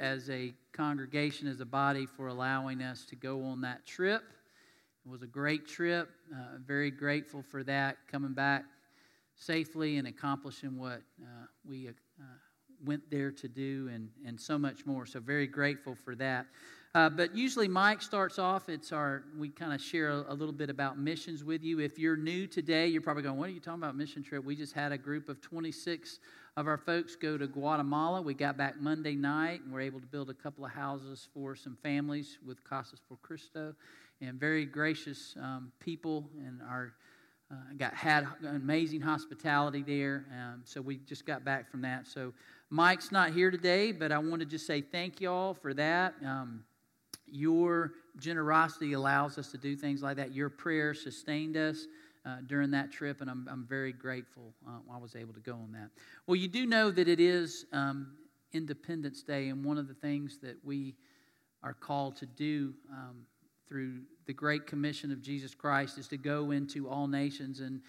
as a congregation, as a body, for allowing us to go on that trip. It was a great trip. Uh, very grateful for that, coming back safely and accomplishing what uh, we uh, went there to do, and, and so much more. So, very grateful for that. Uh, but usually Mike starts off. It's our we kind of share a, a, little bit about missions with you. If you're new today, you're probably going, "What are you talking about mission trip?" We just had a group of 26 of our folks go to Guatemala. We got back Monday night and we're able to build a couple of houses for some families with Casas por Cristo, and very gracious um, people and our. Uh, got had amazing hospitality there, um, so we just got back from that. So Mike's not here today, but I want to just say thank you all for that. Um, your generosity allows us to do things like that. Your prayer sustained us. Uh, during that trip, and I'm, I'm very grateful uh, I was able to go on that. Well, you do know that it is um, Independence Day, and one of the things that we are called to do um, through the Great Commission of Jesus Christ is to go into all nations. And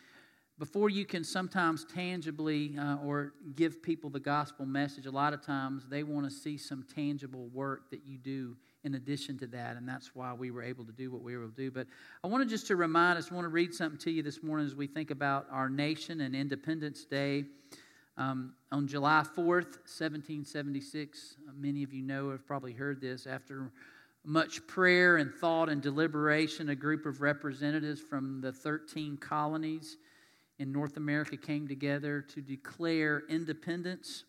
before you can sometimes tangibly uh, or give people the gospel message, a lot of times they want to see some tangible work that you do in addition to that, and that's why we were able to do what we were able to do. But I wanted just to remind us, I want to read something to you this morning as we think about our nation and Independence Day. Um, on July 4th, 1776, uh, many of you know have probably heard this. After much prayer and thought and deliberation, a group of representatives from the 13 colonies in North America came together to declare independence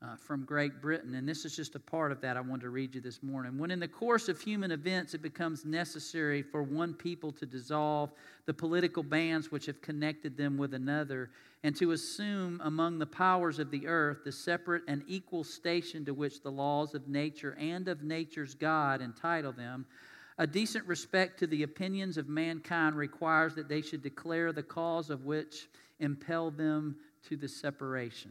uh, from Great Britain. And this is just a part of that I wanted to read you this morning. When in the course of human events it becomes necessary for one people to dissolve the political bands which have connected them with another, and to assume among the powers of the earth the separate and equal station to which the laws of nature and of nature's God entitle them, a decent respect to the opinions of mankind requires that they should declare the cause of which impel them to the separation.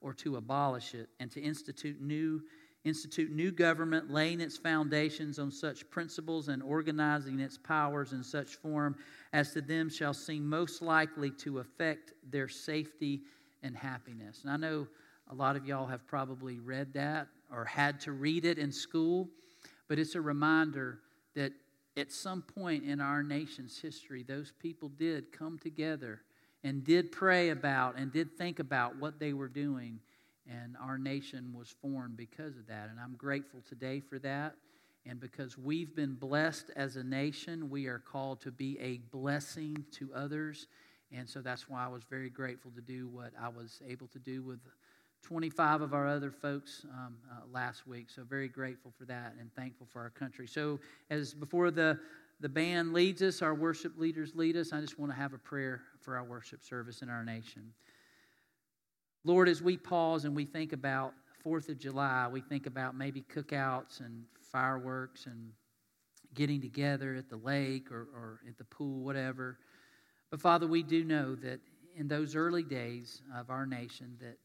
or to abolish it, and to institute new institute new government, laying its foundations on such principles and organizing its powers in such form as to them shall seem most likely to affect their safety and happiness. And I know a lot of y'all have probably read that or had to read it in school, but it's a reminder that at some point in our nation's history, those people did come together and did pray about and did think about what they were doing. And our nation was formed because of that. And I'm grateful today for that. And because we've been blessed as a nation, we are called to be a blessing to others. And so that's why I was very grateful to do what I was able to do with 25 of our other folks um, uh, last week. So very grateful for that and thankful for our country. So as before the the band leads us, our worship leaders lead us, I just want to have a prayer for our worship service in our nation. Lord, as we pause and we think about Fourth of July, we think about maybe cookouts and fireworks and getting together at the lake or, or at the pool, whatever. But Father, we do know that in those early days of our nation, that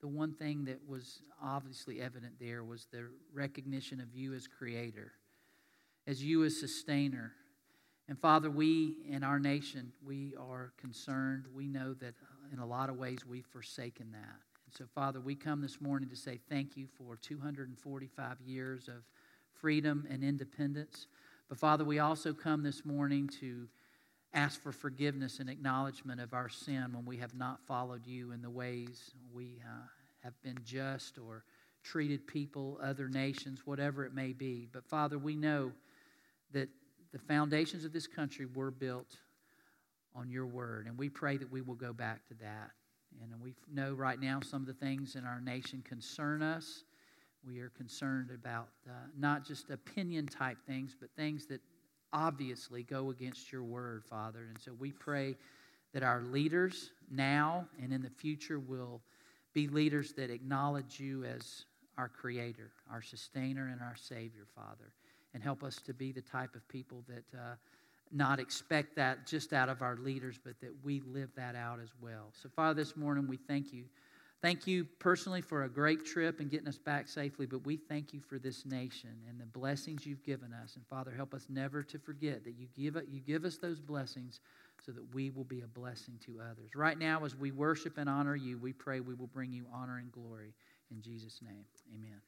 the one thing that was obviously evident there was the recognition of you as creator as you as sustainer. And Father, we in our nation, we are concerned. We know that in a lot of ways we've forsaken that. And so, Father, we come this morning to say thank you for 245 years of freedom and independence. But, Father, we also come this morning to ask for forgiveness and acknowledgement of our sin when we have not followed you in the ways we uh, have been just or treated people, other nations, whatever it may be. But, Father, we know that the foundations of this country were built on your word. And we pray that we will go back to that. And we know right now some of the things in our nation concern us. We are concerned about uh, not just opinion type things, but things that obviously go against your word, Father. And so we pray that our leaders now and in the future will be leaders that acknowledge you as our creator, our sustainer, and our savior, Father. And help us to be the type of people that uh, not expect that just out of our leaders, but that we live that out as well. So, Father, this morning we thank you. Thank you personally for a great trip and getting us back safely, but we thank you for this nation and the blessings you've given us. And Father, help us never to forget that you give, you give us those blessings so that we will be a blessing to others. Right now, as we worship and honor you, we pray we will bring you honor and glory. In Jesus' name, amen.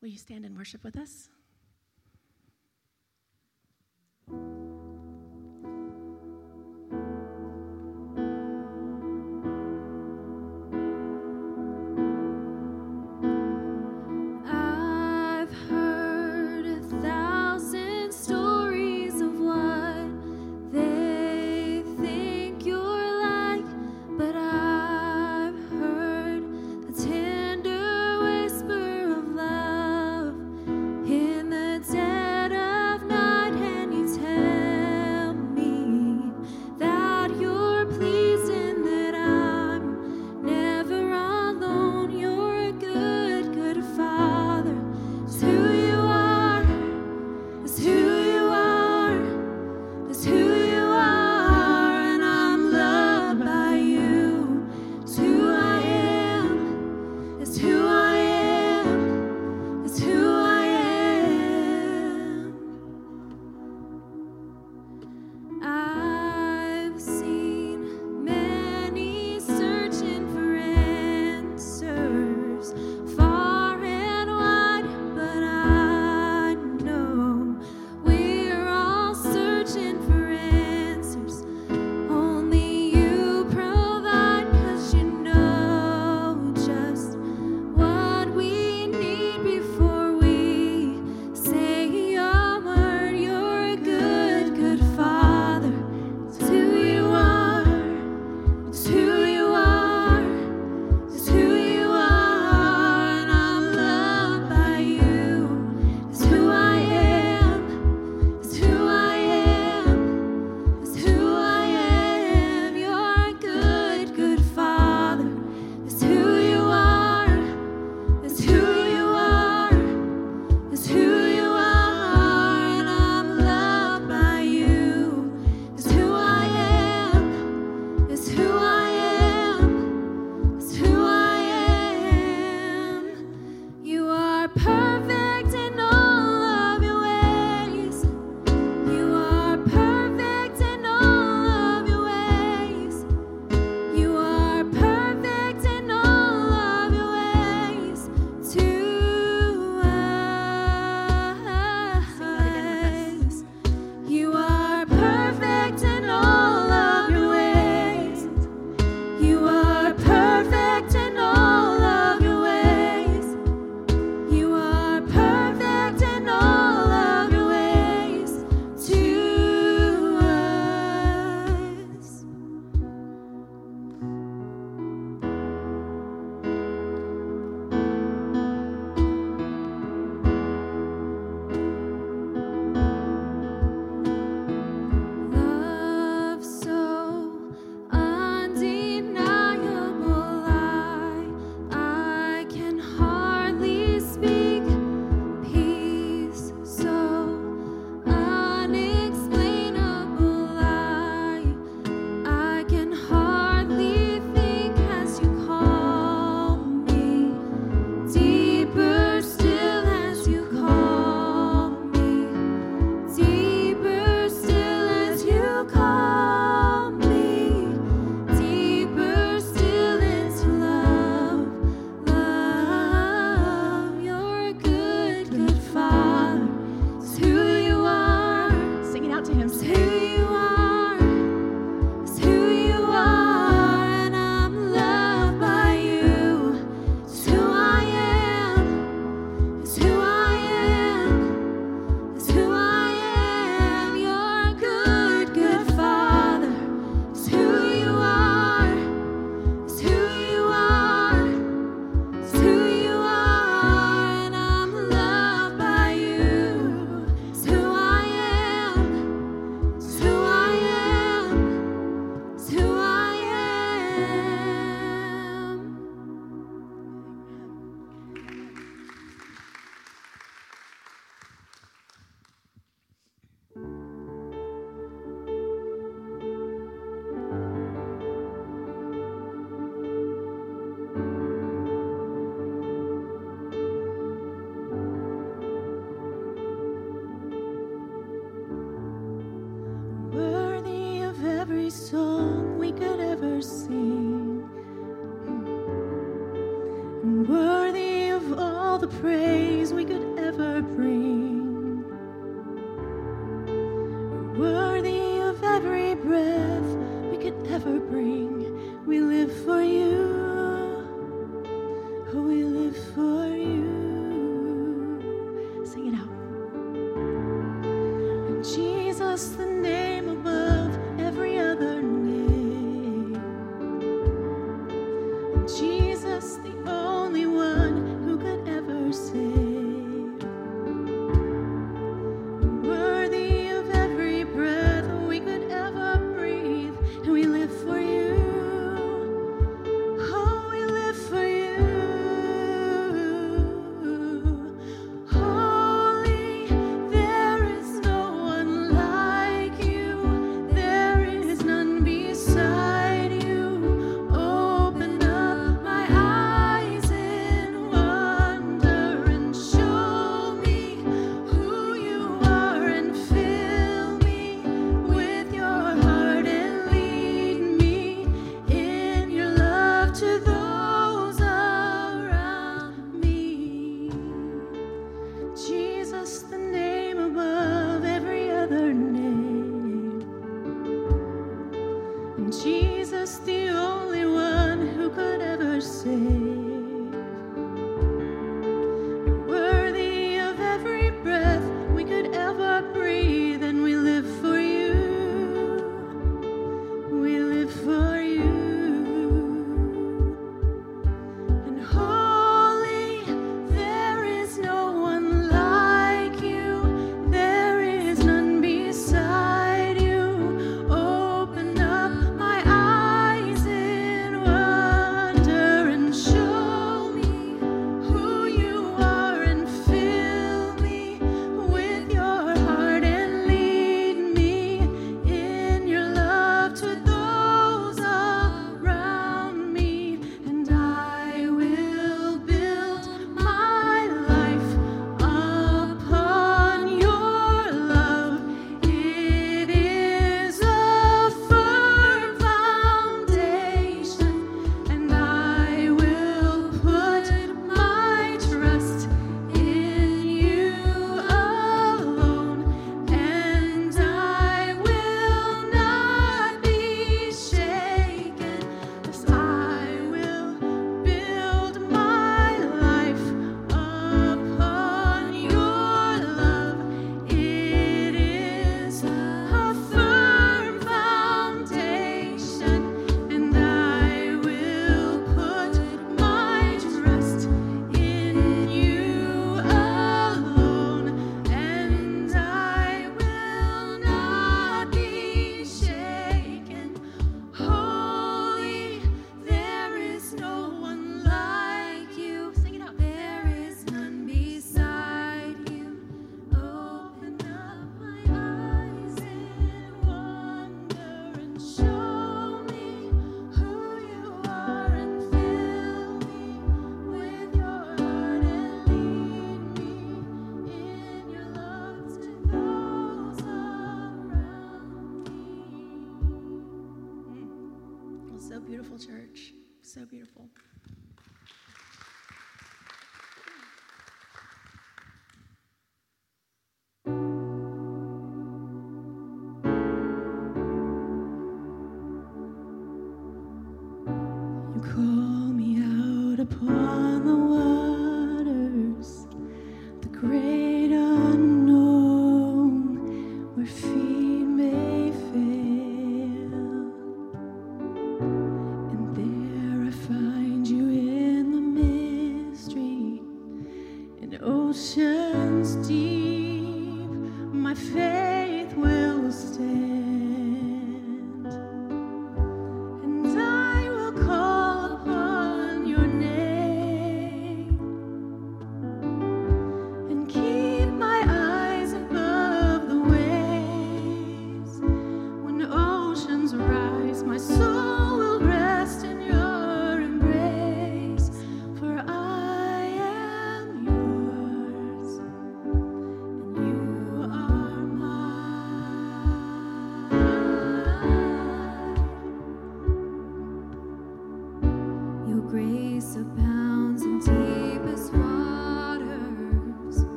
Will you stand and worship with us? Ever bring. We live for you.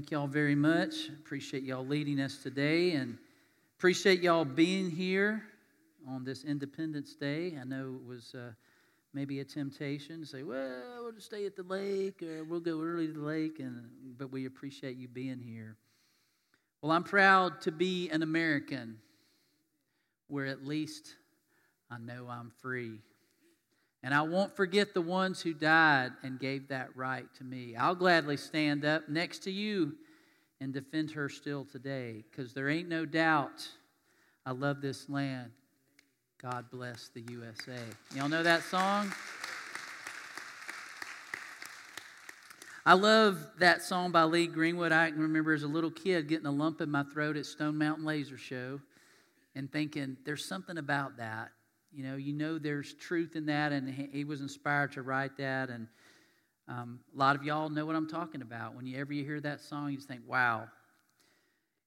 Thank y'all very much. Appreciate y'all leading us today and appreciate y'all being here on this Independence Day. I know it was uh, maybe a temptation to say, well, we'll just stay at the lake or we'll go early to the lake, and, but we appreciate you being here. Well, I'm proud to be an American where at least I know I'm free. And I won't forget the ones who died and gave that right to me. I'll gladly stand up next to you and defend her still today because there ain't no doubt I love this land. God bless the USA. Y'all know that song? I love that song by Lee Greenwood. I can remember as a little kid getting a lump in my throat at Stone Mountain Laser Show and thinking, there's something about that. You know, you know there's truth in that, and he, was inspired to write that. And um, a lot of y'all know what I'm talking about. When you ever you hear that song, you just think, wow.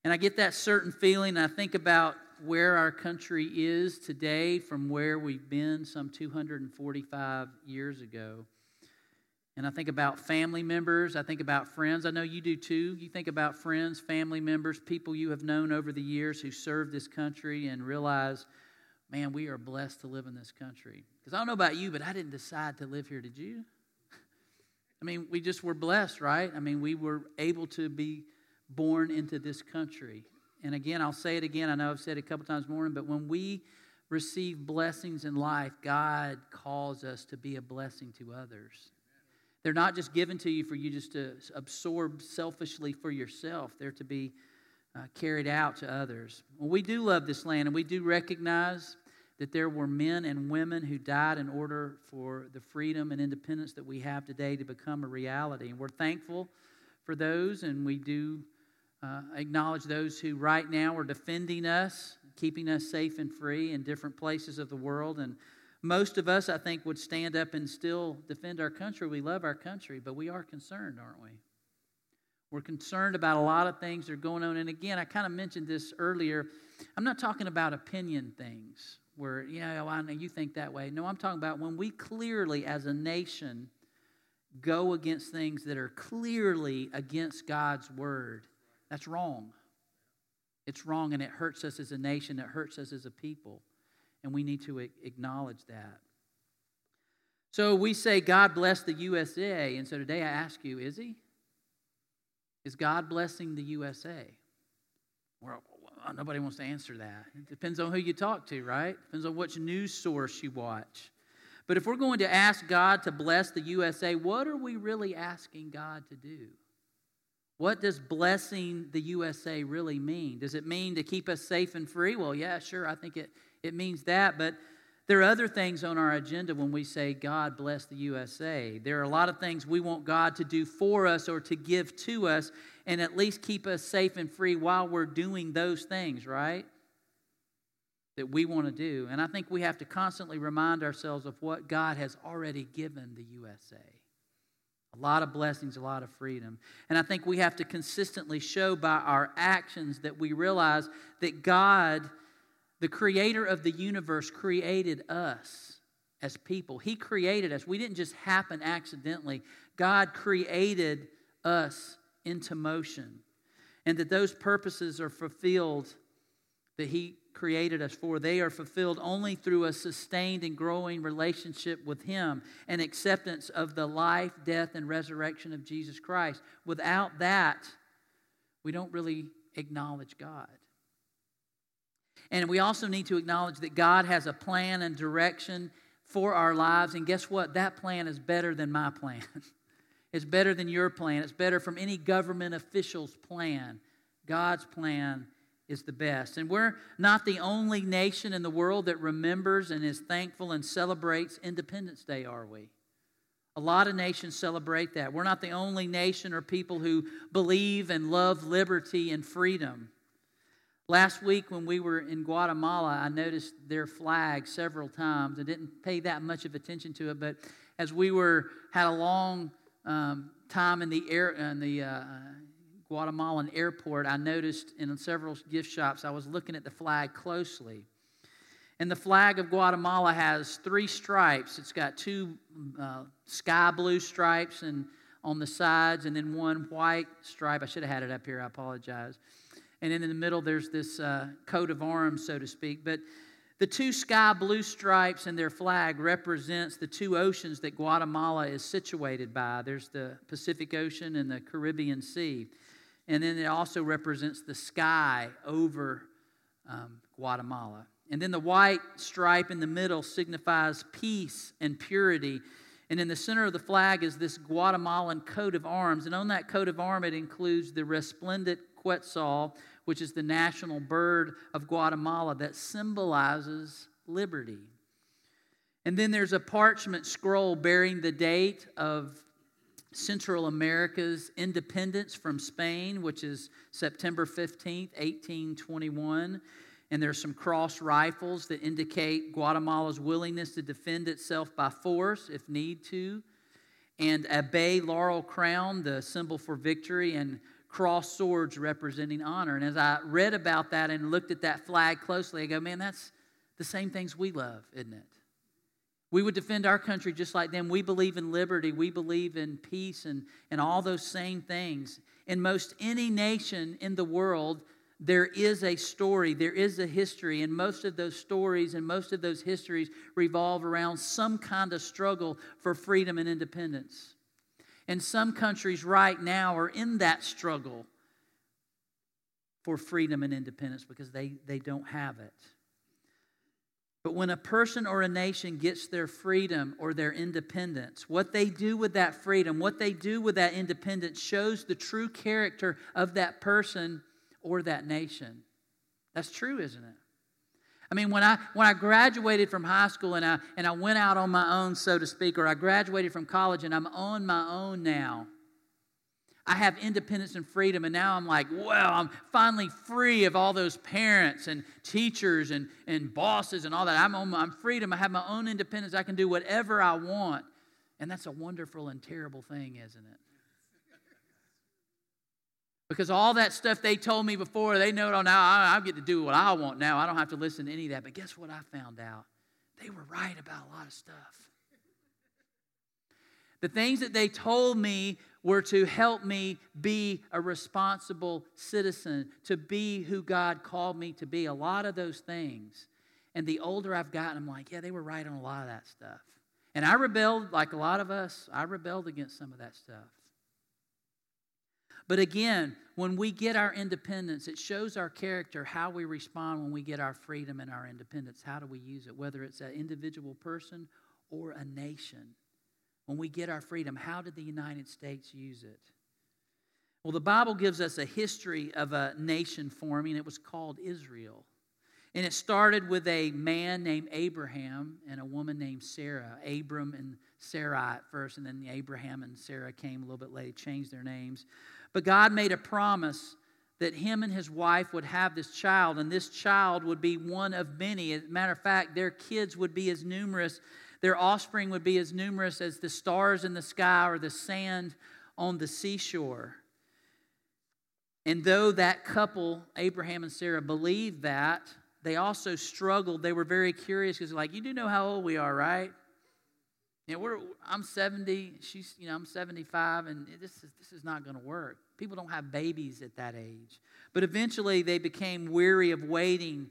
And I get that certain feeling. I think about where our country is today from where we've been some 245 years ago. And I think about family members. I think about friends. I know you do too. You think about friends, family members, people you have known over the years who served this country and realize, man, we are blessed to live in this country. Because I don't know about you, but I didn't decide to live here, did you? I mean, we just were blessed, right? I mean, we were able to be born into this country. And again, I'll say it again. I know I've said it a couple times more, but when we receive blessings in life, God calls us to be a blessing to others. They're not just given to you for you just to absorb selfishly for yourself. They're to be uh, carried out to others. Well, we do love this land, and we do recognize that there were men and women who died in order for the freedom and independence that we have today to become a reality. And we're thankful for those, and we do uh, acknowledge those who right now are defending us, keeping us safe and free in different places of the world. And most of us, I think, would stand up and still defend our country. We love our country, but we are concerned, aren't we? We're concerned about a lot of things that are going on. And again, I kind of mentioned this earlier. I'm not talking about opinion things where, yeah, well, I know you think that way. No, I'm talking about when we clearly, as a nation, go against things that are clearly against God's word. That's wrong. It's wrong, and it hurts us as a nation, it hurts us as a people. And we need to acknowledge that. So we say, God bless the USA. And so today I ask you, is He? Is God blessing the USA? Well, Uh, nobody wants to answer that. It depends on who you talk to, right? Depends on which news source you watch. But if we're going to ask God to bless the USA, what are we really asking God to do? What does blessing the USA really mean? Does it mean to keep us safe and free? Well, yeah, sure, I think it, it means that. But there are other things on our agenda when we say, God bless the USA. There are a lot of things we want God to do for us or to give to us and at least keep us safe and free while we're doing those things, right? That we want to do. And I think we have to constantly remind ourselves of what God has already given the USA. A lot of blessings, a lot of freedom. And I think we have to consistently show by our actions that we realize that God, the creator of the universe, created us as people. He created us. We didn't just happen accidentally, God created us into motion. And that those purposes are fulfilled that He created us for. They are fulfilled only through a sustained and growing relationship with Him and acceptance of the life, death, and resurrection of Jesus Christ. Without that, we don't really acknowledge God. And we also need to acknowledge that God has a plan and direction for our lives. And guess what? That plan is better than my plan. it's better than your plan. It's better from any government official's plan. God's plan is the best. And we're not the only nation in the world that remembers and is thankful and celebrates Independence Day, are we? A lot of nations celebrate that. We're not the only nation or people who believe and love liberty and freedom. Last week, when we were in Guatemala, I noticed their flag several times. I didn't pay that much of attention to it, but as we were had a long um, time in the air in the uh, Guatemalan airport, I noticed in several gift shops, I was looking at the flag closely. And the flag of Guatemala has three stripes. It's got two uh, sky blue stripes and on the sides, and then one white stripe. I should have had it up here. I apologize. And then in the middle, there's this uh, coat of arms, so to speak. But the two sky blue stripes in their flag represents the two oceans that Guatemala is situated by. There's the Pacific Ocean and the Caribbean Sea. And then it also represents the sky over um, Guatemala. And then the white stripe in the middle signifies peace and purity. And in the center of the flag is this Guatemalan coat of arms. And on that coat of arms, it includes the resplendent quetzal, which is the national bird of Guatemala that symbolizes liberty. And then there's a parchment scroll bearing the date of Central America's independence from Spain, which is September 15th, 1821. And there's some cross rifles that indicate Guatemala's willingness to defend itself by force if need to. And a bay laurel crown, the symbol for victory, and cross swords representing honor. And as I read about that and looked at that flag closely, I go, man, that's the same things we love, isn't it? We would defend our country just like them. We believe in liberty. We believe in peace and, and all those same things. In most any nation in the world, there is a story, there is a history, and most of those stories and most of those histories revolve around some kind of struggle for freedom and independence. And some countries right now are in that struggle for freedom and independence because they, they don't have it. But when a person or a nation gets their freedom or their independence, what they do with that freedom, what they do with that independence shows the true character of that person or that nation. That's true, isn't it? I mean, when I, when I graduated from high school and I, and I went out on my own, so to speak, or I graduated from college and I'm on my own now, I have independence and freedom, and now I'm like, well, I'm finally free of all those parents and teachers and, and bosses and all that. I'm on my I'm freedom. I have my own independence. I can do whatever I want. And that's a wonderful and terrible thing, isn't it? Because all that stuff they told me before, they know it all now I, I get to do what I want now. I don't have to listen to any of that. But guess what I found out? They were right about a lot of stuff. The things that they told me were to help me be a responsible citizen, to be who God called me to be. A lot of those things. And the older I've gotten, I'm like, yeah, they were right on a lot of that stuff. And I rebelled, like a lot of us, I rebelled against some of that stuff. But again, when we get our independence, it shows our character how we respond when we get our freedom and our independence. How do we use it? Whether it's an individual person or a nation. When we get our freedom, how did the United States use it? Well, the Bible gives us a history of a nation forming. It was called Israel. And it started with a man named Abraham and a woman named Sarah. Abram and Sarai at first, and then Abraham and Sarah came a little bit later, changed their names. But God made a promise that him and his wife would have this child, and this child would be one of many. As a matter of fact, their kids would be as numerous, their offspring would be as numerous as the stars in the sky or the sand on the seashore. And though that couple, Abraham and Sarah, believed that, they also struggled. They were very curious because, like, you do know how old we are, right? You know, we're, I'm 70, she's, you know, I'm 75, and this is, this is not going to work. People don't have babies at that age. But eventually they became weary of waiting.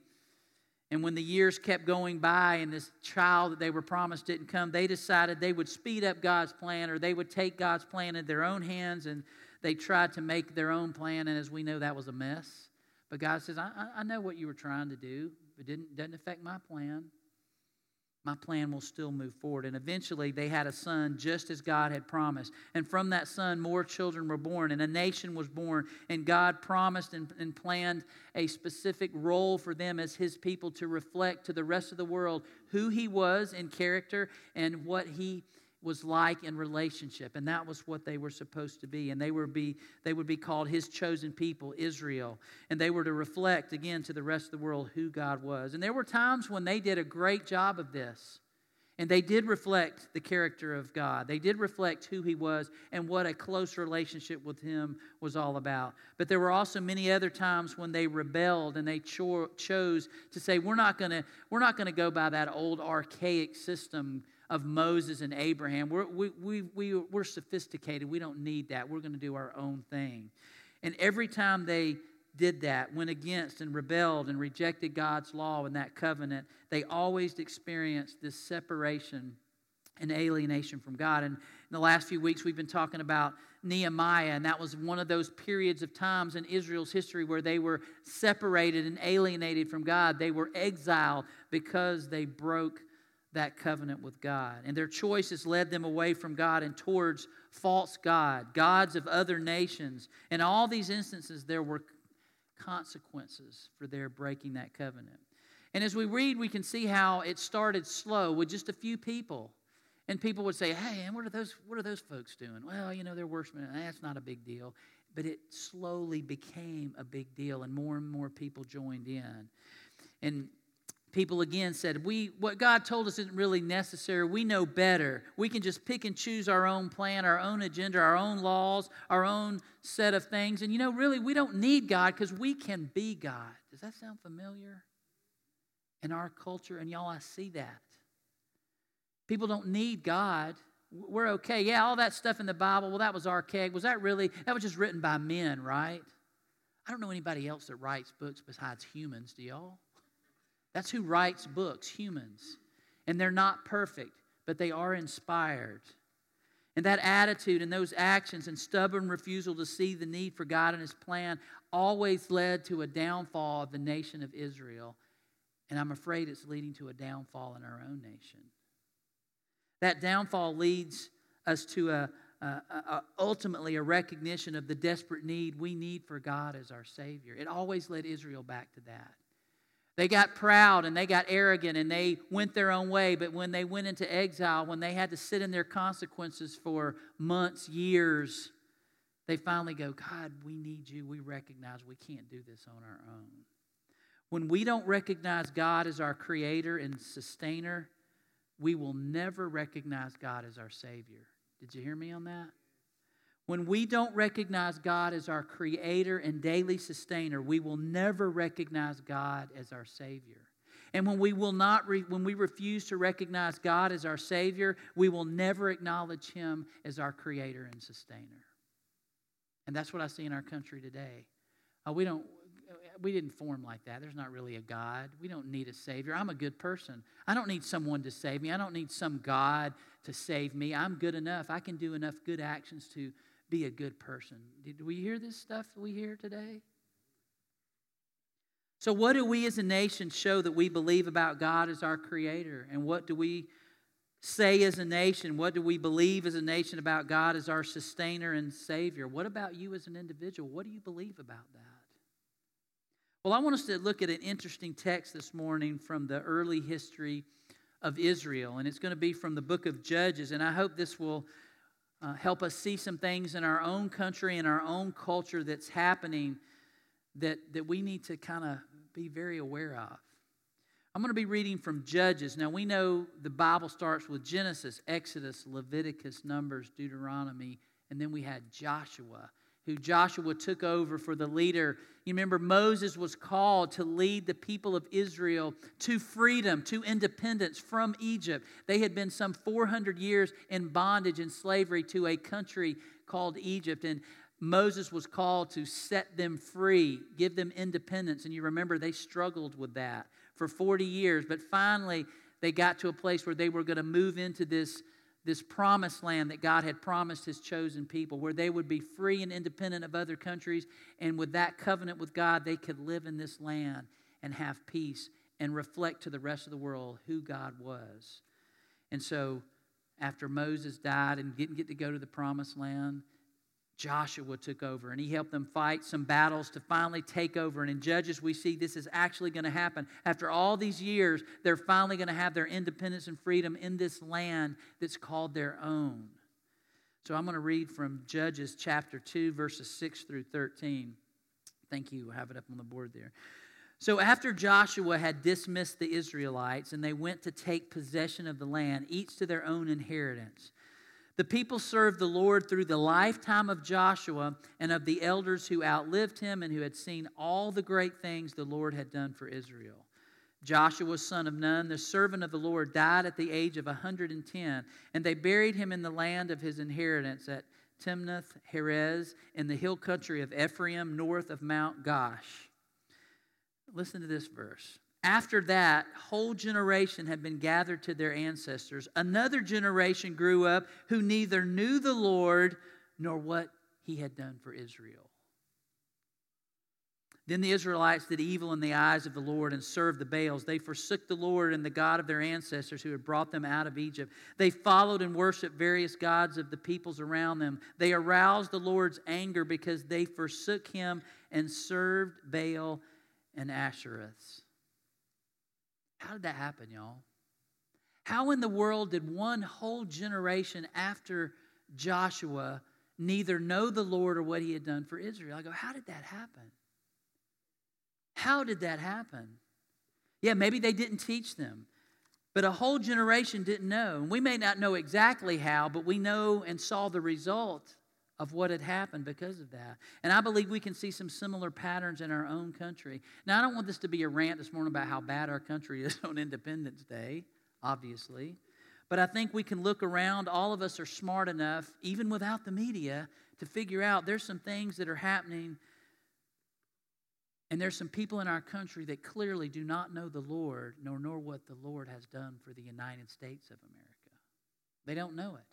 And when the years kept going by and this child that they were promised didn't come, they decided they would speed up God's plan or they would take God's plan in their own hands and they tried to make their own plan. And as we know, that was a mess. But God says, I, I know what you were trying to do. But it didn't, doesn't affect my plan my plan will still move forward. And eventually they had a son just as God had promised. And from that son, more children were born, and a nation was born. And God promised and, and, planned a specific role for them as his people to reflect to the rest of the world who he was in character and what he was like in relationship and that was what they were supposed to be and they were be they would be called his chosen people israel and they were to reflect again to the rest of the world who god was. And there were times when they did a great job of this and they did reflect the character of god. They did reflect who he was and what a close relationship with him was all about. But there were also many other times when they rebelled and they cho- chose to say we're not going to we're not going to go by that old archaic system of Moses and Abraham. We're, we, we, we, we're sophisticated. We don't need that. We're going to do our own thing. And every time they did that, went against and rebelled and rejected God's law and that covenant, they always experienced this separation and alienation from God. And in the last few weeks, we've been talking about Nehemiah, and that was one of those periods of times in Israel's history where they were separated and alienated from God. They were exiled because they broke that covenant with God. And their choices led them away from God and towards false God, gods of other nations. In all these instances, there were consequences for their breaking that covenant. And as we read, we can see how it started slow with just a few people. And people would say, hey, and what are those, what are those folks doing? Well, you know, they're worshiping. Eh, that's not a big deal. But it slowly became a big deal, and more and more people joined in. And people again said we what god told us isn't really necessary. We know better. We can just pick and choose our own plan our own agenda our own laws our own set of things. And you know really we don't need god because we can be god. Does that sound familiar in our culture? And y'all i see that. People don't need god. We're okay. Yeah all that stuff in the bible well that was archaic. Was that really that was just written by men right? I don't know anybody else that writes books besides humans. Do y'all that's who writes books, humans. And they're not perfect, but they are inspired. And that attitude and those actions and stubborn refusal to see the need for God and His plan always led to a downfall of the nation of Israel. And I'm afraid it's leading to a downfall in our own nation. That downfall leads us to a, a, a, ultimately a recognition of the desperate need we need for God as our Savior. It always led Israel back to that. They got proud and they got arrogant and they went their own way. But when they went into exile, when they had to sit in their consequences for months, years, they finally go, God, we need you. We recognize we can't do this on our own. When we don't recognize God as our creator and sustainer, we will never recognize God as our Savior. Did you hear me on that? When we don't recognize God as our creator and daily sustainer, we will never recognize God as our Savior. And when we will not re- when we refuse to recognize God as our Savior, we will never acknowledge Him as our creator and sustainer. And that's what I see in our country today. Uh, we don't we didn't form like that. There's not really a God. We don't need a Savior. I'm a good person. I don't need someone to save me. I don't need some God to save me. I'm good enough. I can do enough good actions to be a good person. Did we hear this stuff we hear today? So, what do we as a nation show that we believe about God as our creator? And what do we say as a nation? What do we believe as a nation about God as our sustainer and savior? What about you as an individual? What do you believe about that? Well, I want us to look at an interesting text this morning from the early history of Israel, and it's going to be from the book of Judges. And I hope this will uh, help us see some things in our own country and our own culture that's happening that, that we need to kind of be very aware of. I'm going to be reading from Judges. Now, we know the Bible starts with Genesis, Exodus, Leviticus, Numbers, Deuteronomy, and then we had Joshua, who Joshua took over for the leader. You remember, Moses was called to lead the people of Israel to freedom, to independence from Egypt. They had been some 400 years in bondage and slavery to a country called Egypt. And Moses was called to set them free, give them independence. And you remember they struggled with that for 40 years. But finally, they got to a place where they were going to move into this, this promised land that God had promised his chosen people, where they would be free and independent of other countries. And with that covenant with God, they could live in this land and have peace and reflect to the rest of the world who God was. And so, after Moses died and didn't get to go to the promised land, Joshua took over and he helped them fight some battles to finally take over. And in Judges, we see this is actually going to happen. After all these years, they're finally going to have their independence and freedom in this land that's called their own. So I'm going to read from Judges chapter 2, verses 6 through 13. Thank you. I have it up on the board there. So after Joshua had dismissed the Israelites and they went to take possession of the land, each to their own inheritance. The people served the Lord through the lifetime of Joshua and of the elders who outlived him and who had seen all the great things the Lord had done for Israel. Joshua, son of Nun, the servant of the Lord, died at the age of 110, and they buried him in the land of his inheritance at Timnath Heres in the hill country of Ephraim, north of Mount Gaash. Listen to this verse. After that whole generation had been gathered to their ancestors, another generation grew up who neither knew the Lord nor what he had done for Israel. Then the Israelites did evil in the eyes of the Lord and served the Baals. They forsook the Lord and the God of their ancestors who had brought them out of Egypt. They followed and worshiped various gods of the peoples around them. They aroused the Lord's anger because they forsook him and served Baal and Ashtoreths. How did that happen, y'all? How in the world did one whole generation after Joshua neither know the Lord or what he had done for Israel? I go, how did that happen? How did that happen? Yeah, maybe they didn't teach them, but a whole generation didn't know. And we may not know exactly how, but we know and saw the result of what had happened because of that. And I believe we can see some similar patterns in our own country. Now, I don't want this to be a rant this morning about how bad our country is on Independence Day, obviously. But I think we can look around. All of us are smart enough, even without the media, to figure out there's some things that are happening. And there's some people in our country that clearly do not know the Lord nor know what the Lord has done for the United States of America. They don't know it.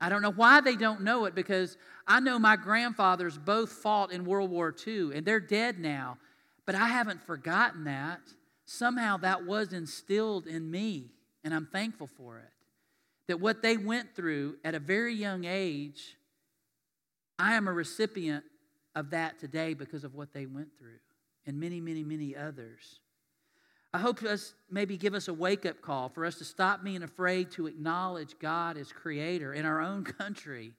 I don't know why they don't know it because I know my grandfathers both fought in World War II and they're dead now, but I haven't forgotten that. Somehow that was instilled in me, and I'm thankful for it. That what they went through at a very young age, I am a recipient of that today because of what they went through, and many, many, many others. I hope us maybe give us a wake up call for us to stop being afraid to acknowledge God as creator in our own country,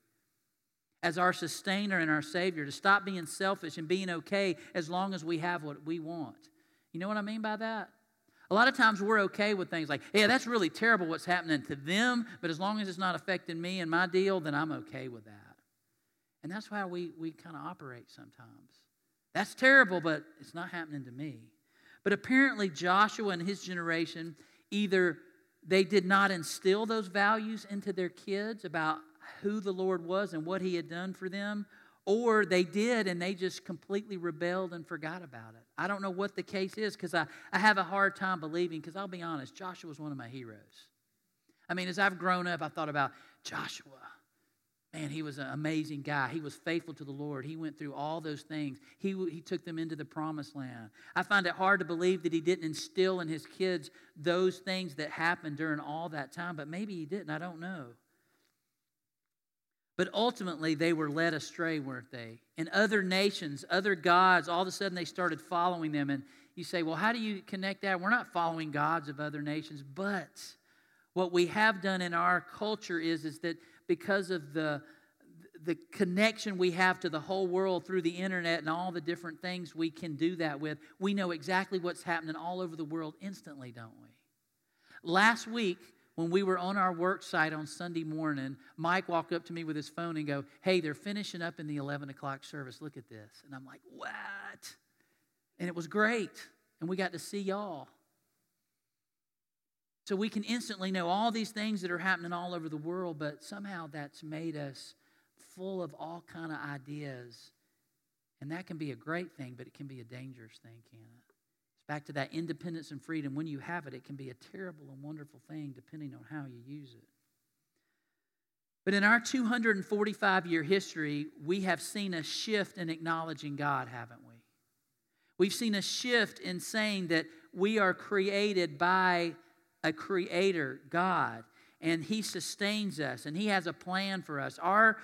as our sustainer and our savior, to stop being selfish and being okay as long as we have what we want. You know what I mean by that? A lot of times we're okay with things like, yeah, that's really terrible what's happening to them, but as long as it's not affecting me and my deal, then I'm okay with that. And that's why we, we kind of operate sometimes. That's terrible, but it's not happening to me. But apparently, Joshua and his generation either they did not instill those values into their kids about who the Lord was and what he had done for them, or they did and they just completely rebelled and forgot about it. I don't know what the case is because I, I have a hard time believing, because I'll be honest, Joshua was one of my heroes. I mean, as I've grown up, I thought about Joshua. Man, he was an amazing guy. He was faithful to the Lord. He went through all those things. He, he took them into the promised land. I find it hard to believe that he didn't instill in his kids those things that happened during all that time, but maybe he didn't. I don't know. But ultimately, they were led astray, weren't they? And other nations, other gods, all of a sudden they started following them. And you say, well, how do you connect that? We're not following gods of other nations, but what we have done in our culture is, is that because of the, the connection we have to the whole world through the internet and all the different things we can do that with, we know exactly what's happening all over the world instantly, don't we? Last week, when we were on our work site on Sunday morning, Mike walked up to me with his phone and go, "Hey, they're finishing up in the 11 o'clock service. Look at this." And I'm like, "What?" And it was great, and we got to see y'all. So we can instantly know all these things that are happening all over the world, but somehow that's made us full of all kind of ideas. And that can be a great thing, but it can be a dangerous thing, can it? It's back to that independence and freedom. When you have it, it can be a terrible and wonderful thing depending on how you use it. But in our 245 year history, we have seen a shift in acknowledging God, haven't we? We've seen a shift in saying that we are created by a creator, God, and He sustains us and He has a plan for us. Our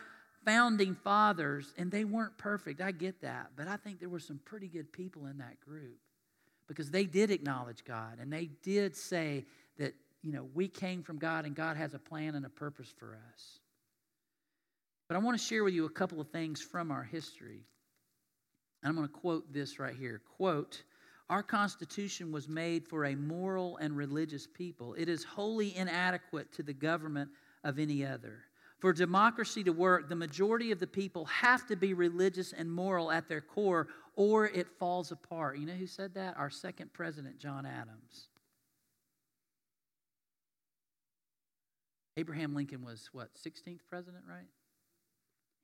founding fathers, and they weren't perfect, I get that, but I think there were some pretty good people in that group because they did acknowledge God and they did say that, you know, we came from God and God has a plan and a purpose for us. But I want to share with you a couple of things from our history. And I'm going to quote this right here. Quote, our Constitution was made for a moral and religious people. It is wholly inadequate to the government of any other. For democracy to work, the majority of the people have to be religious and moral at their core, or it falls apart. You know who said that? Our second president, John Adams. Abraham Lincoln was, what, 16th president, right?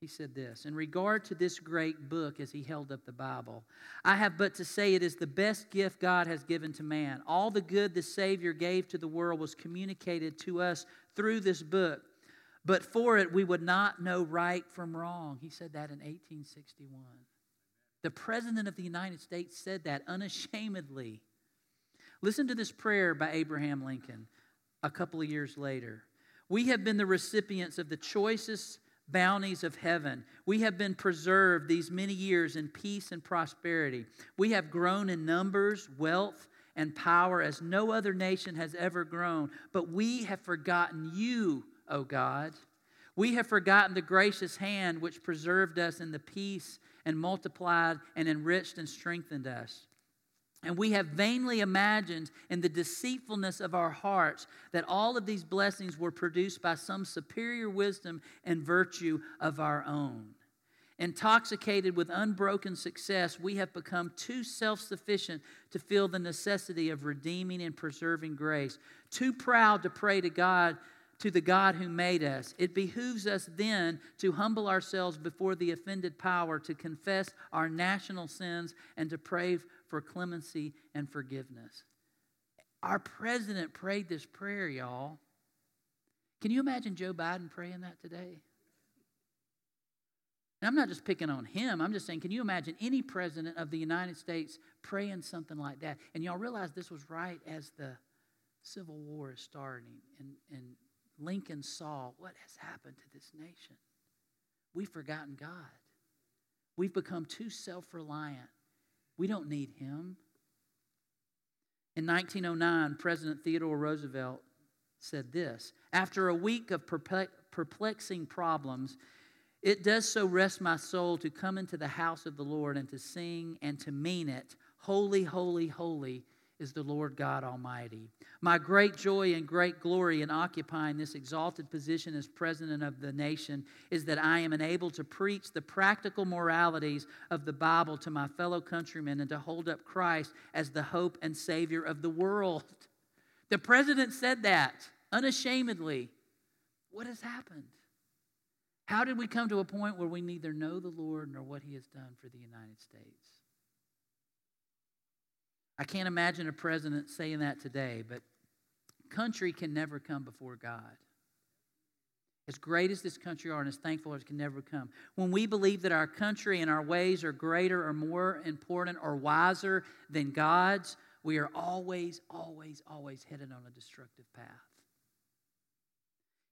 He said this In regard to this great book, as he held up the Bible, I have but to say it is the best gift God has given to man. All the good the Savior gave to the world was communicated to us through this book. But for it, we would not know right from wrong. He said that in 1861. The President of the United States said that unashamedly. Listen to this prayer by Abraham Lincoln a couple of years later. We have been the recipients of the choicest bounties of heaven. We have been preserved these many years in peace and prosperity. We have grown in numbers, wealth, and power as no other nation has ever grown. But we have forgotten you, O God. We have forgotten the gracious hand which preserved us in the peace and multiplied and enriched and strengthened us. And we have vainly imagined in the deceitfulness of our hearts that all of these blessings were produced by some superior wisdom and virtue of our own. Intoxicated with unbroken success, we have become too self sufficient to feel the necessity of redeeming and preserving grace, too proud to pray to God to the God who made us. It behooves us then to humble ourselves before the offended power, to confess our national sins, and to pray for clemency and forgiveness. Our president prayed this prayer, y'all. Can you imagine Joe Biden praying that today? And I'm not just picking on him. I'm just saying, can you imagine any president of the United States praying something like that? And y'all realize this was right as the Civil War is starting. And, and Lincoln saw what has happened to this nation. We've forgotten God. We've become too self reliant. We don't need Him. In 1909, President Theodore Roosevelt said this After a week of perplexing problems, it does so rest my soul to come into the house of the Lord and to sing and to mean it. Holy, holy, holy is the Lord God Almighty. My great joy and great glory in occupying this exalted position as president of the nation is that I am enabled to preach the practical moralities of the Bible to my fellow countrymen and to hold up Christ as the hope and Savior of the world. The president said that unashamedly. What has happened? How did we come to a point where we neither know the Lord nor what He has done for the United States? I can't imagine a president saying that today, but country can never come before God. As great as this country are and as thankful as can never come, When we believe that our country and our ways are greater or more important or wiser than God's, we are always, always, always headed on a destructive path.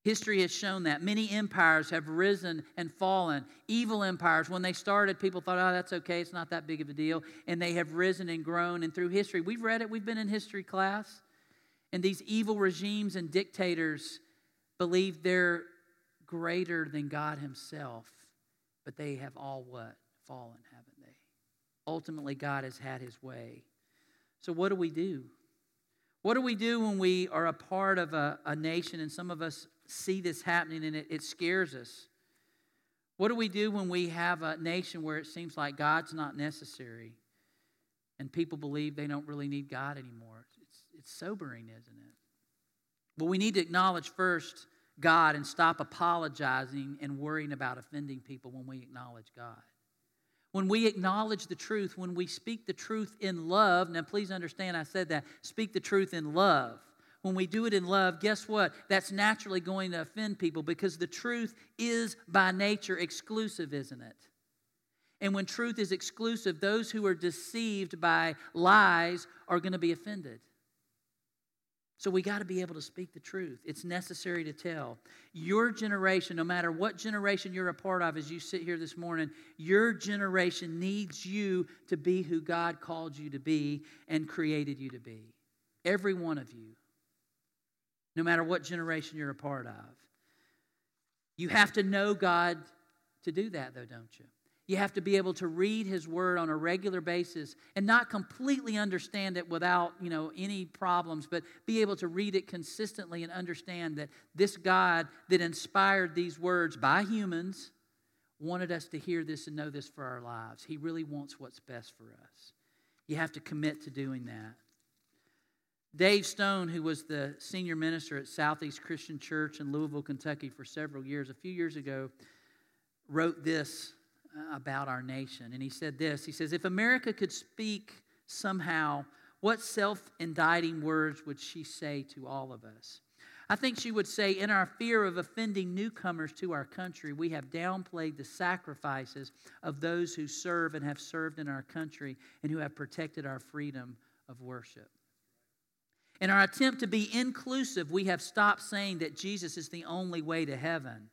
History has shown that many empires have risen and fallen. Evil empires, when they started, people thought, oh, that's okay, it's not that big of a deal. And they have risen and grown. And through history, we've read it, we've been in history class. And these evil regimes and dictators believe they're greater than God Himself. But they have all what? Fallen, haven't they? Ultimately, God has had His way. So, what do we do? What do we do when we are a part of a, a nation and some of us see this happening and it, it scares us? What do we do when we have a nation where it seems like God's not necessary and people believe they don't really need God anymore? It's, it's sobering, isn't it? But we need to acknowledge first God and stop apologizing and worrying about offending people when we acknowledge God. When we acknowledge the truth, when we speak the truth in love, now please understand I said that, speak the truth in love. When we do it in love, guess what? That's naturally going to offend people because the truth is by nature exclusive, isn't it? And when truth is exclusive, those who are deceived by lies are going to be offended. So we got to be able to speak the truth. It's necessary to tell. Your generation, no matter what generation you're a part of as you sit here this morning, your generation needs you to be who God called you to be and created you to be. Every one of you. No matter what generation you're a part of. You have to know God to do that, though, don't you? You have to be able to read his word on a regular basis and not completely understand it without, you know, any problems, but be able to read it consistently and understand that this God that inspired these words by humans wanted us to hear this and know this for our lives. He really wants what's best for us. You have to commit to doing that. Dave Stone, who was the senior minister at Southeast Christian Church in Louisville, Kentucky for several years, a few years ago, wrote this uh, about our nation. And he said this He says, If America could speak somehow, what self indicting words would she say to all of us? I think she would say, In our fear of offending newcomers to our country, we have downplayed the sacrifices of those who serve and have served in our country and who have protected our freedom of worship. In our attempt to be inclusive, we have stopped saying that Jesus is the only way to heaven.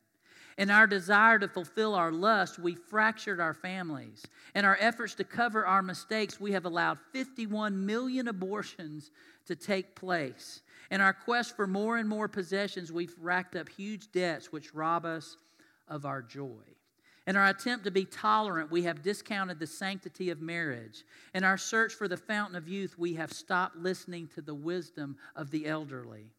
In our desire to fulfill our lust, we fractured our families. In our efforts to cover our mistakes, we have allowed 51 million abortions to take place. In our quest for more and more possessions, we've racked up huge debts which rob us of our joy. In our attempt to be tolerant, we have discounted the sanctity of marriage. In our search for the fountain of youth, we have stopped listening to the wisdom of the elderly.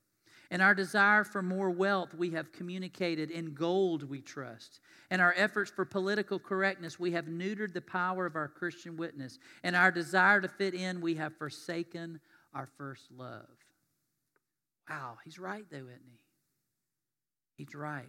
In our desire for more wealth, we have communicated in gold we trust. In our efforts for political correctness, we have neutered the power of our Christian witness. In our desire to fit in, we have forsaken our first love. Wow, he's right, though, isn't he? He's right.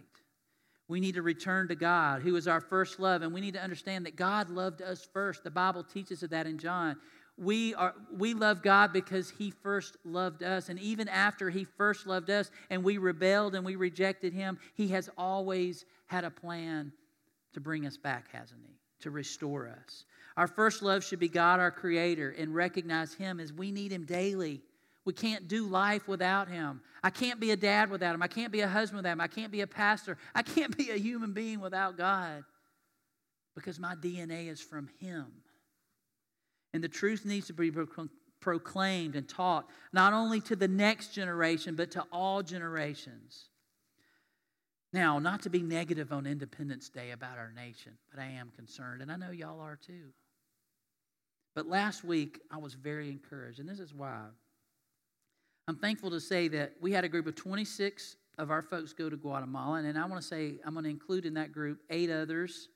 We need to return to God, who is our first love, and we need to understand that God loved us first. The Bible teaches of that in John. We are we love God because he first loved us and even after he first loved us and we rebelled and we rejected him he has always had a plan to bring us back hasn't he? To restore us. Our first love should be God our creator and recognize him as we need him daily we can't do life without him. I can't be a dad without him. I can't be a husband without him. I can't be a pastor. I can't be a human being without God because my DNA is from him. And the truth needs to be proclaimed and taught not only to the next generation, but to all generations. Now, not to be negative on Independence Day about our nation, but I am concerned, and I know y'all are too. But last week, I was very encouraged, and this is why. I'm thankful to say that we had a group of 26 of our folks go to Guatemala, and I want to say I'm going to include in that group eight others.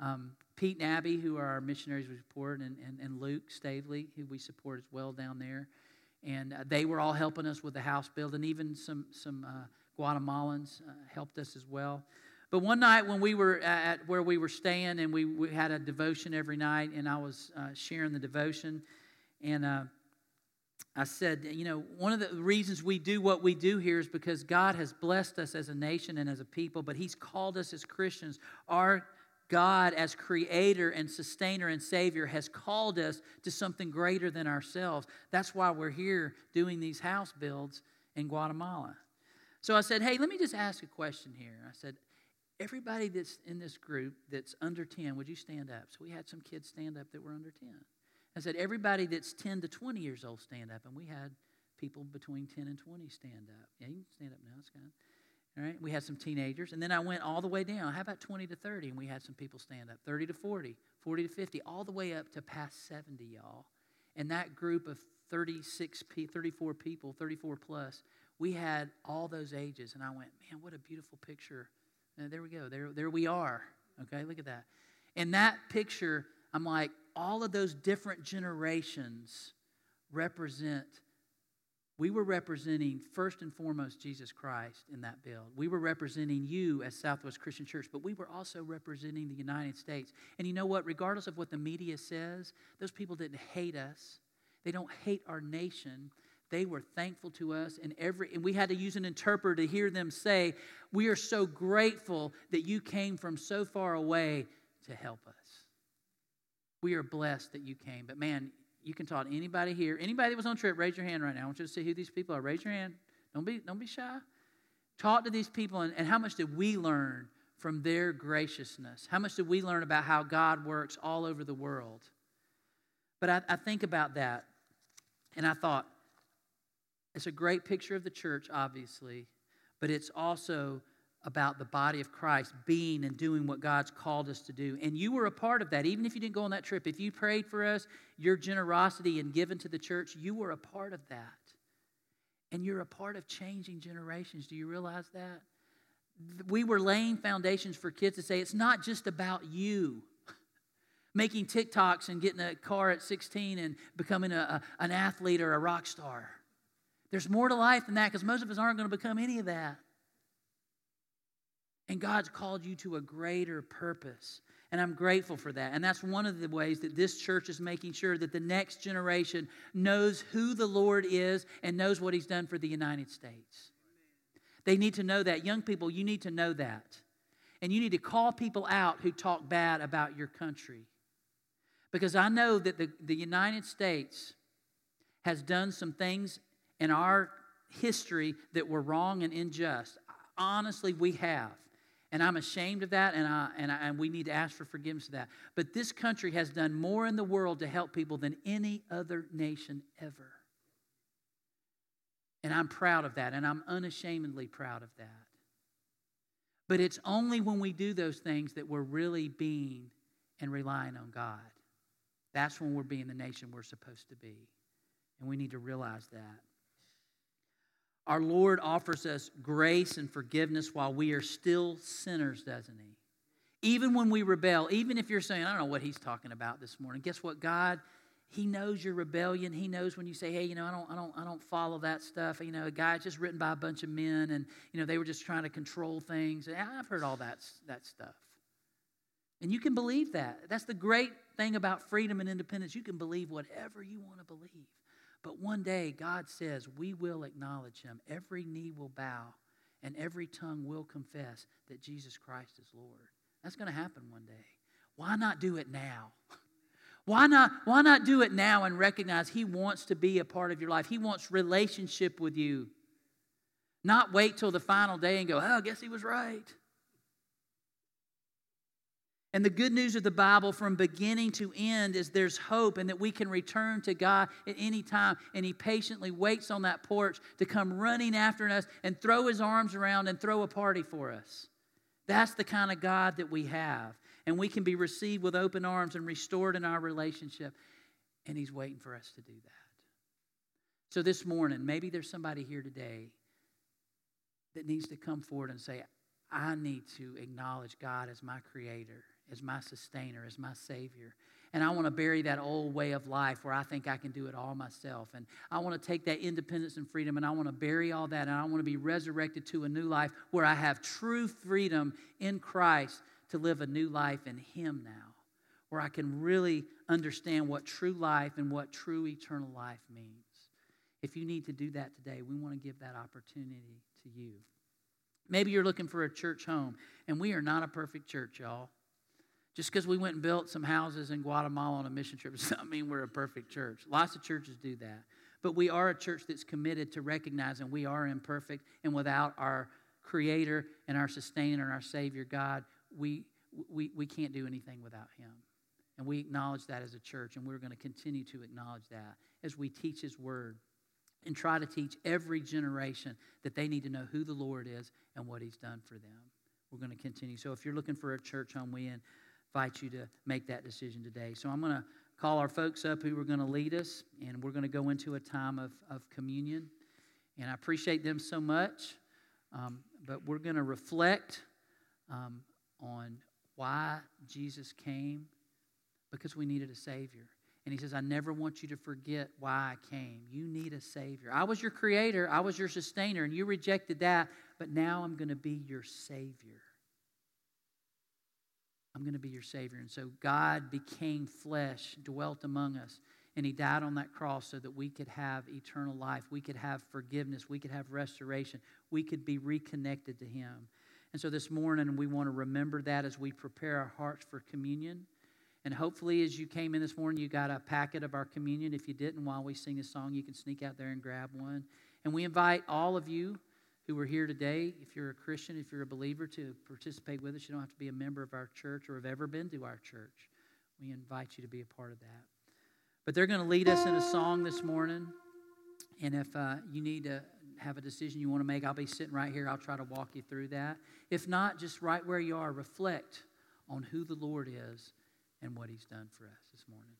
Um, Pete and Abby, who are our missionaries we support, and, and, and Luke Stavely, who we support as well down there. And uh, they were all helping us with the house build, and even some, some uh, Guatemalans uh, helped us as well. But one night when we were at where we were staying, and we, we had a devotion every night, and I was uh, sharing the devotion, and uh, I said, you know, one of the reasons we do what we do here is because God has blessed us as a nation and as a people, but He's called us as Christians. Our God, as creator and sustainer and savior, has called us to something greater than ourselves. That's why we're here doing these house builds in Guatemala. So I said, hey, let me just ask a question here. I said, everybody that's in this group that's under 10, would you stand up? So we had some kids stand up that were under 10. I said, everybody that's 10 to 20 years old stand up. And we had people between 10 and 20 stand up. Yeah, you can stand up now. It's good. All right, we had some teenagers. And then I went all the way down. How about 20 to 30? And we had some people stand up. 30 to 40, 40 to 50, all the way up to past 70, y'all. And that group of 36, 34 people, 34 plus, we had all those ages. And I went, man, what a beautiful picture. And there we go. There, there we are. Okay, look at that. And that picture, I'm like, all of those different generations represent we were representing first and foremost Jesus Christ in that build. We were representing you as Southwest Christian Church, but we were also representing the United States. And you know what? Regardless of what the media says, those people didn't hate us. They don't hate our nation. They were thankful to us, and every and we had to use an interpreter to hear them say, "We are so grateful that you came from so far away to help us." We are blessed that you came. But man, you can talk to anybody here. Anybody that was on trip, raise your hand right now. I want you to see who these people are. Raise your hand. Don't be, don't be shy. Talk to these people, and, and how much did we learn from their graciousness? How much did we learn about how God works all over the world? But I, I think about that, and I thought, it's a great picture of the church, obviously, but it's also about the body of Christ being and doing what God's called us to do. And you were a part of that. Even if you didn't go on that trip, if you prayed for us, your generosity and given to the church, you were a part of that. And you're a part of changing generations. Do you realize that? We were laying foundations for kids to say it's not just about you. Making TikToks and getting a car at 16 and becoming a, a, an athlete or a rock star. There's more to life than that because most of us aren't going to become any of that. And God's called you to a greater purpose. And I'm grateful for that. And that's one of the ways that this church is making sure that the next generation knows who the Lord is and knows what He's done for the United States. They need to know that. Young people, you need to know that. And you need to call people out who talk bad about your country. Because I know that the, the United States has done some things in our history that were wrong and unjust. Honestly, we have. And I'm ashamed of that, and, I, and, I, and we need to ask for forgiveness of that. But this country has done more in the world to help people than any other nation ever. And I'm proud of that, and I'm unashamedly proud of that. But it's only when we do those things that we're really being and relying on God. That's when we're being the nation we're supposed to be. And we need to realize that. Our Lord offers us grace and forgiveness while we are still sinners, doesn't He? Even when we rebel, even if you're saying, I don't know what He's talking about this morning, guess what? God, He knows your rebellion. He knows when you say, Hey, you know, I don't, I don't, I don't follow that stuff. You know, a guy just written by a bunch of men, and you know, they were just trying to control things. I've heard all that that stuff. And you can believe that. That's the great thing about freedom and independence. You can believe whatever you want to believe. But one day, God says, we will acknowledge him. Every knee will bow, and every tongue will confess that Jesus Christ is Lord. That's going to happen one day. Why not do it now? Why not, why not do it now and recognize He wants to be a part of your life? He wants relationship with you. Not wait till the final day and go, oh, I guess He was right. And the good news of the Bible from beginning to end is there's hope and that we can return to God at any time. And He patiently waits on that porch to come running after us and throw His arms around and throw a party for us. That's the kind of God that we have. And we can be received with open arms and restored in our relationship. And He's waiting for us to do that. So this morning, maybe there's somebody here today that needs to come forward and say, I need to acknowledge God as my creator as my sustainer, as my Savior. And I want to bury that old way of life where I think I can do it all myself. And I want to take that independence and freedom and I want to bury all that. And I want to be resurrected to a new life where I have true freedom in Christ to live a new life in Him now, where I can really understand what true life and what true eternal life means. If you need to do that today, we want to give that opportunity to you. Maybe you're looking for a church home, and we are not a perfect church, y'all. Just because we went and built some houses in Guatemala on a mission trip does not mean we're a perfect church. Lots of churches do that. But we are a church that's committed to recognizing we are imperfect, and without our Creator and our Sustainer and our Savior, God, we, we, we can't do anything without Him. And we acknowledge that as a church, and we're going to continue to acknowledge that as we teach His Word and try to teach every generation that they need to know who the Lord is and what He's done for them. We're going to continue. So if you're looking for a church home, we invite you to make that decision today. So I'm going to call our folks up who are going to lead us, and we're going to go into a time of, of communion. And I appreciate them so much, um, but we're going to reflect um, on why Jesus came because we needed a Savior. And he says, I never want you to forget why I came. You need a Savior. I was your creator, I was your sustainer, and you rejected that, but now I'm going to be your Savior. I'm going to be your Savior. And so God became flesh, dwelt among us, and He died on that cross so that we could have eternal life. We could have forgiveness. We could have restoration. We could be reconnected to Him. And so this morning, we want to remember that as we prepare our hearts for communion. And hopefully, as you came in this morning, you got a packet of our communion. If you didn't, while we sing a song, you can sneak out there and grab one. And we invite all of you who are here today, if you're a Christian, if you're a believer, to participate with us. You don't have to be a member of our church or have ever been to our church. We invite you to be a part of that. But they're going to lead us in a song this morning. And if uh, you need to have a decision you want to make, I'll be sitting right here. I'll try to walk you through that. If not, just right where you are, reflect on who the Lord is and what He's done for us this morning.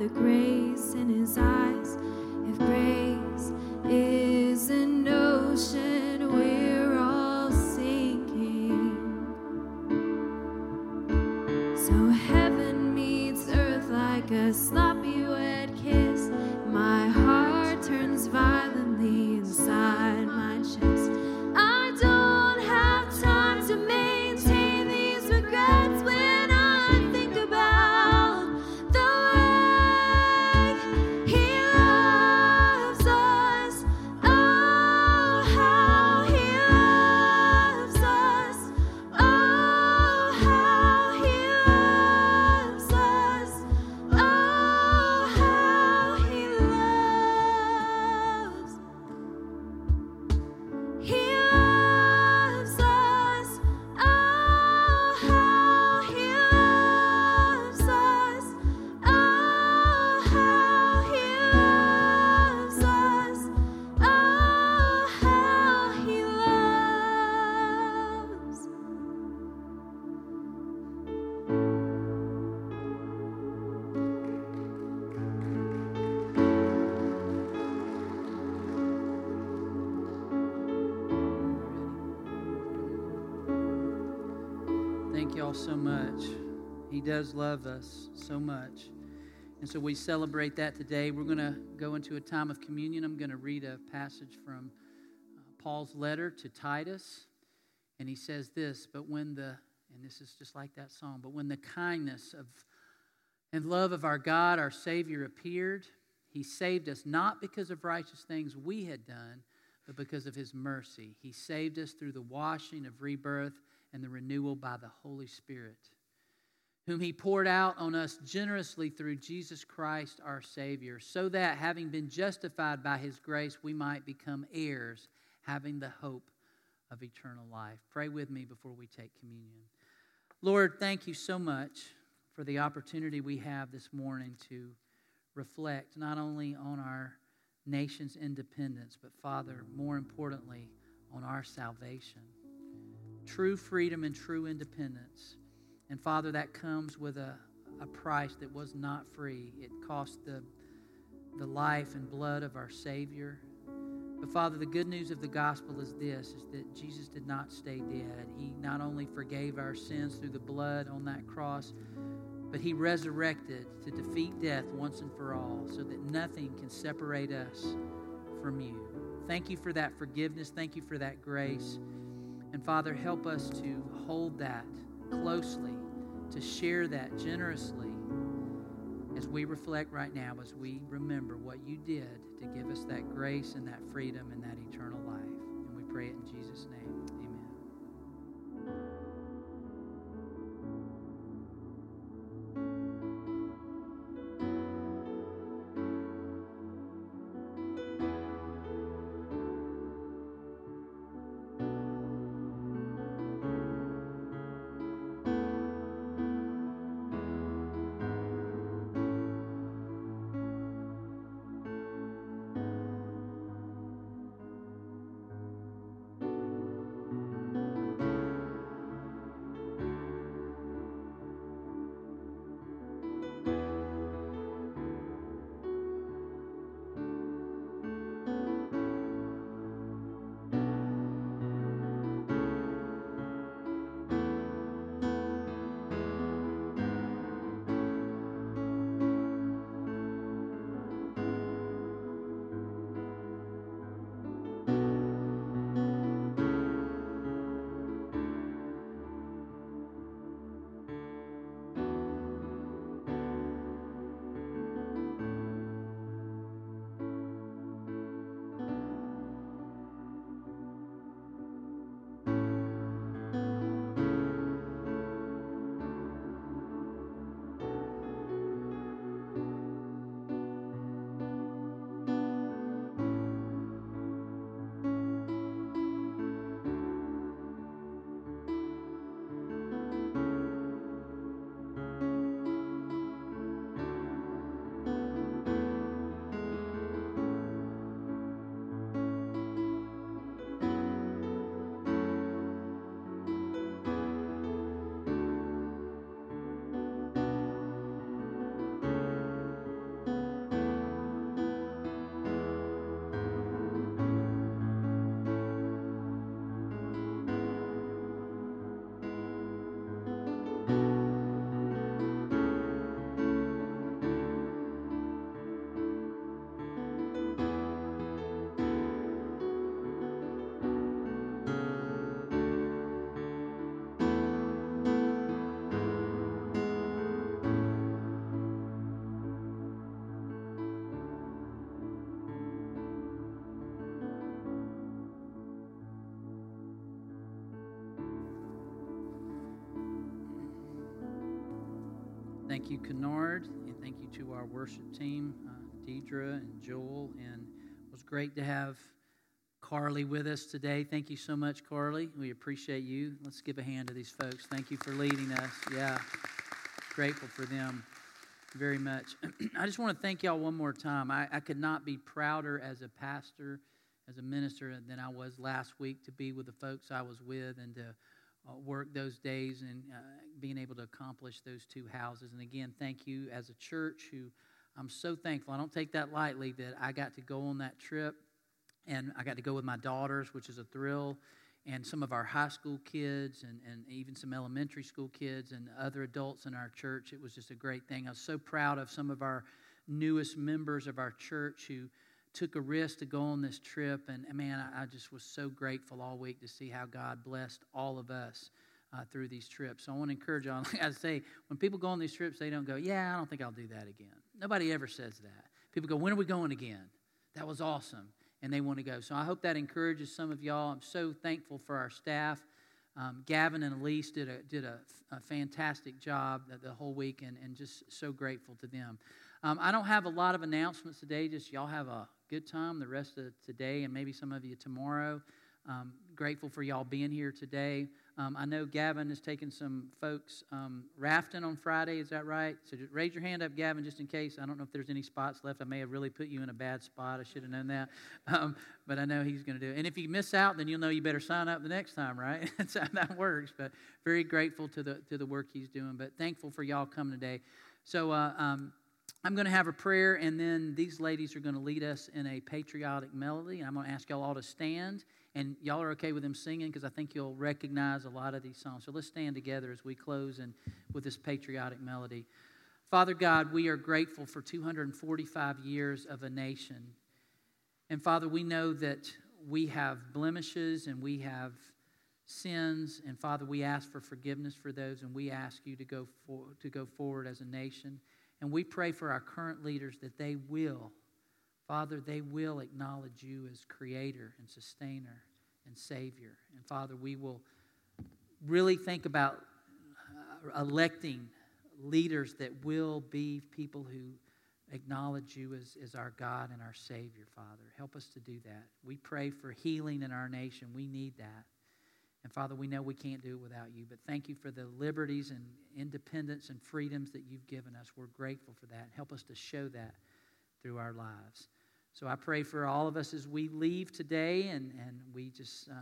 The grace in his eyes. So much. He does love us so much. And so we celebrate that today. We're going to go into a time of communion. I'm going to read a passage from uh, Paul's letter to Titus. And he says this, but when the, and this is just like that song, but when the kindness of and love of our God, our Savior, appeared, he saved us not because of righteous things we had done, but because of his mercy. He saved us through the washing of rebirth and the renewal by the Holy Spirit, whom He poured out on us generously through Jesus Christ our Savior, so that, having been justified by His grace, we might become heirs, having the hope of eternal life. Pray with me before we take communion. Lord, thank you so much for the opportunity we have this morning to reflect not only on our nation's independence, but Father, more importantly, on our salvation true freedom and true independence. And Father, that comes with a, a price that was not free. It cost the, the life and blood of our Savior. But Father, the good news of the gospel is this is that Jesus did not stay dead. He not only forgave our sins through the blood on that cross, but he resurrected to defeat death once and for all so that nothing can separate us from you. Thank you for that forgiveness. Thank you for that grace. And Father, help us to hold that closely, to share that generously as we reflect right now, as we remember what you did to give us that grace and that freedom and that eternal life. And we pray it in Jesus' name. Thank you, Kennard, and thank you to our worship team, uh, Deidre and Joel. And it was great to have Carly with us today. Thank you so much, Carly. We appreciate you. Let's give a hand to these folks. Thank you for leading us. Yeah, grateful for them very much. I just want to thank y'all one more time. I, I could not be prouder as a pastor, as a minister, than I was last week to be with the folks I was with and to uh, work those days and uh, being able to accomplish those two houses. And again, thank you as a church who I'm so thankful. I don't take that lightly that I got to go on that trip and I got to go with my daughters, which is a thrill, and some of our high school kids and, and even some elementary school kids and other adults in our church. It was just a great thing. I was so proud of some of our newest members of our church who took a risk to go on this trip. And man, I, just was so grateful all week to see how God blessed all of us. Uh, through these trips. So I want to encourage y'all. Like I say, when people go on these trips, they don't go, Yeah, I don't think I'll do that again. Nobody ever says that. People go, When are we going again? That was awesome. And they want to go. So I hope that encourages some of y'all. I'm so thankful for our staff. Um, Gavin and Elise did a, did a, a fantastic job the, the, whole week, and, and just so grateful to them. Um, I don't have a lot of announcements today, just y'all have a good time the rest of today, and maybe some of you tomorrow. Um, grateful for y'all being here today. Um, I know Gavin is taking some folks um, rafting on Friday. Is that right? So just raise your hand up, Gavin, just in case. I don't know if there's any spots left. I may have really put you in a bad spot. I should have known that. Um, but I know he's going to do it. And if you miss out, then you'll know you better sign up the next time, right? That's how that works. But very grateful to the to the work he's doing. But thankful for y'all coming today. So. Uh, um, I'm going to have a prayer, and then these ladies are going to lead us in a patriotic melody. And I'm going to ask y'all all to stand. And y'all are okay with them singing because I think you'll recognize a lot of these songs. So let's stand together as we close and with this patriotic melody. Father God, we are grateful for 245 years of a nation. And Father, we know that we have blemishes and we have sins. And Father, we ask for forgiveness for those and we ask you to go, for, to go forward as a nation. And we pray for our current leaders that they will, Father, they will acknowledge you as creator and sustainer and savior. And Father, we will really think about uh, electing leaders that will be people who acknowledge you as, as our God and our Savior, Father. Help us to do that. We pray for healing in our nation. We need that. And Father, we know we can't do it without you, but thank you for the liberties and independence and freedoms that you've given us. We're grateful for that. Help us to show that through our lives. So I pray for all of us as we leave today and, and we just uh,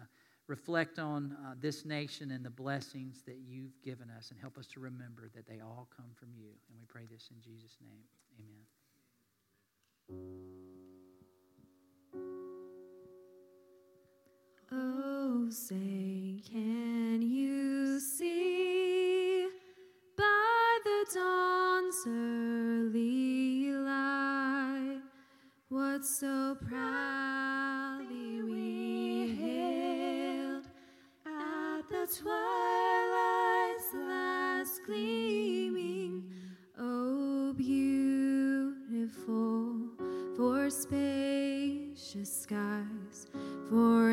reflect on uh, this nation and the blessings that you've given us and help us to remember that they all come from you. And we pray this in Jesus' name. Amen. Oh, say, can you see by the dawn's early light what so proudly we hailed at the twilight's last gleaming? Oh, beautiful for spacious skies, for